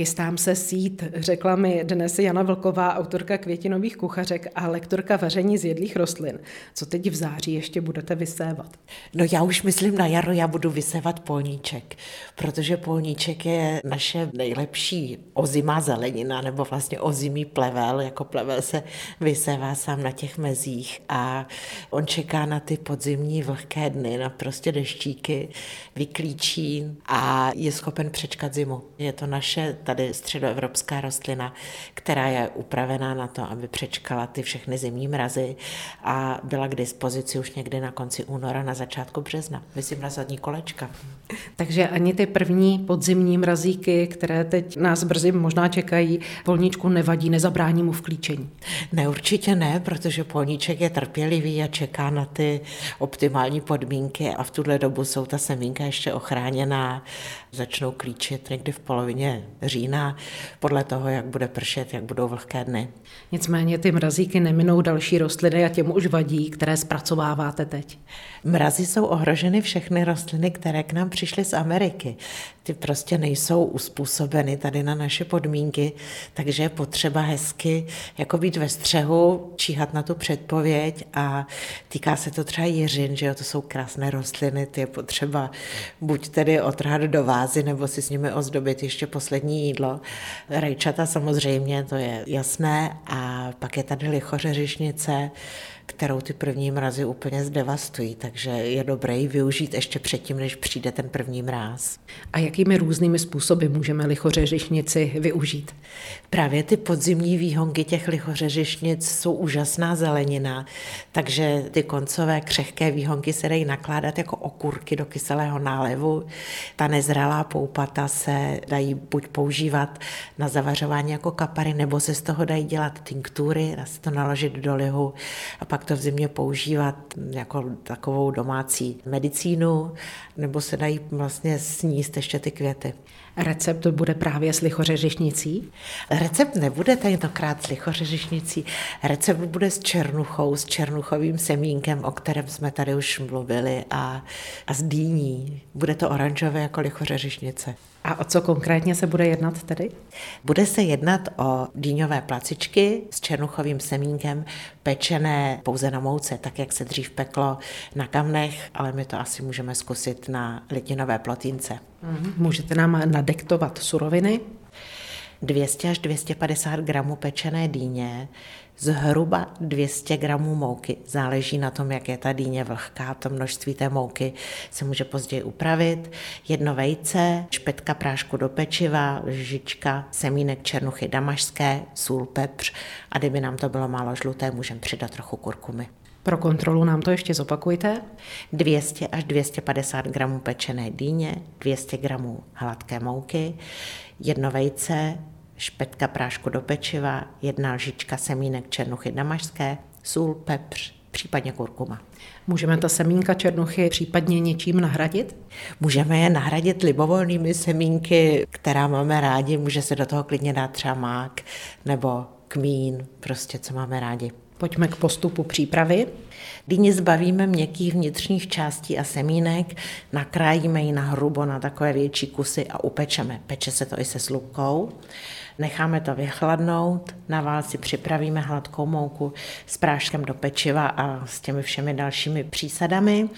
Chystám se sít, řekla mi dnes Jana Vlková, autorka květinových kuchařek a lektorka vaření z jedlých rostlin. Co teď v září ještě budete vysévat? No já už myslím na jaro, já budu vysévat polníček, protože polníček je naše nejlepší ozimá zelenina, nebo vlastně ozimý plevel, jako plevel se vysévá sám na těch mezích a on čeká na ty podzimní vlhké dny, na prostě deštíky, vyklíčí a je schopen přečkat zimu. Je to naše tady středoevropská rostlina, která je upravená na to, aby přečkala ty všechny zimní mrazy a byla k dispozici už někdy na konci února, na začátku března. Myslím na zadní kolečka. Takže ani ty první podzimní mrazíky, které teď nás brzy možná čekají, polníčku nevadí, nezabrání mu v klíčení? Ne, určitě ne, protože polníček je trpělivý a čeká na ty optimální podmínky a v tuhle dobu jsou ta semínka ještě ochráněná. Začnou klíčit někdy v polovině října, podle toho, jak bude pršet, jak budou vlhké dny. Nicméně ty mrazíky neminou další rostliny a těm už vadí, které zpracováváte teď. Mrazy jsou ohroženy všechny rostliny, které k nám přišly z Ameriky. Ty prostě nejsou uspůsobeny tady na naše podmínky, takže je potřeba hezky jako být ve střehu, číhat na tu předpověď a týká se to třeba jiřin, že jo, to jsou krásné rostliny, ty je potřeba buď tedy otrhat do vázy, nebo si s nimi ozdobit ještě poslední jídlo. Rajčata samozřejmě, to je jasné, a pak je tady lichořeřišnice, kterou ty první mrazy úplně zdevastují, takže je dobré ji využít ještě předtím, než přijde ten první mráz. A jakými různými způsoby můžeme lichořeřišnici využít? Právě ty podzimní výhonky těch lichořeřišnic jsou úžasná zelenina, takže ty koncové křehké výhonky se dají nakládat jako okurky do kyselého nálevu. Ta nezralá poupata se dají buď používat na zavařování jako kapary, nebo se z toho dají dělat tinktury, dá se to naložit do lihu a pak to v zimě používat jako takovou domácí medicínu, nebo se dají vlastně sníst ještě ty květy. Recept bude právě s lichořeřišnicí? Recept nebude tentokrát s lichořeřišnicí. Recept bude s černuchou, s černuchovým semínkem, o kterém jsme tady už mluvili, a, a s dýní. Bude to oranžové jako lichořeřišnice. A o co konkrétně se bude jednat tedy? Bude se jednat o dýňové placičky s černuchovým semínkem, pečené pouze na mouce, tak jak se dřív peklo na kamnech, ale my to asi můžeme zkusit na litinové plotínce. Mhm. Můžete nám nadektovat suroviny? 200 až 250 gramů pečené dýně, zhruba 200 gramů mouky. Záleží na tom, jak je ta dýně vlhká, to množství té mouky se může později upravit. Jedno vejce, špetka prášku do pečiva, lžička, semínek černuchy damašské, sůl, pepř a kdyby nám to bylo málo žluté, můžeme přidat trochu kurkumy. Pro kontrolu nám to ještě zopakujte. 200 až 250 gramů pečené dýně, 200 gramů hladké mouky, jedno vejce, špetka prášku do pečiva, jedna lžička semínek černuchy damašské, sůl, pepř, případně kurkuma. Můžeme ta semínka černuchy případně něčím nahradit? Můžeme je nahradit libovolnými semínky, která máme rádi. Může se do toho klidně dát třeba mák nebo kmín, prostě co máme rádi. Pojďme k postupu přípravy. Dýni zbavíme měkkých vnitřních částí a semínek, nakrájíme ji na hrubo na takové větší kusy a upečeme. Peče se to i se slupkou. Necháme to vychladnout, na válci připravíme hladkou mouku s práškem do pečiva a s těmi všemi dalšími přísadami.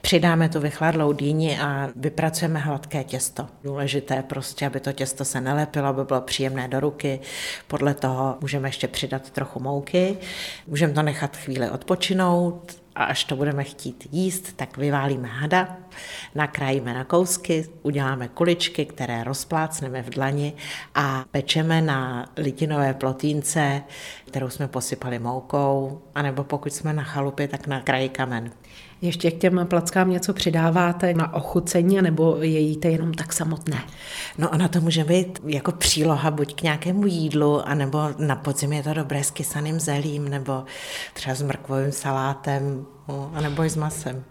Přidáme tu vychladlou dýni a vypracujeme hladké těsto. Důležité prostě, aby to těsto se nelepilo, aby bylo příjemné do ruky. Podle toho můžeme ještě přidat trochu mouky. Můžeme to nechat chvíli odpočinout, a až to budeme chtít jíst, tak vyválíme hada, nakrájíme na kousky, uděláme kuličky, které rozplácneme v dlani a pečeme na litinové plotínce, kterou jsme posypali moukou, anebo pokud jsme na chalupě, tak na kraji kamen. Ještě k těm plackám něco přidáváte na ochucení, nebo je jíte jenom tak samotné? No ona to může být jako příloha buď k nějakému jídlu, anebo na podzim je to dobré s kysaným zelím, nebo třeba s mrkvovým salátem, anebo i s masem.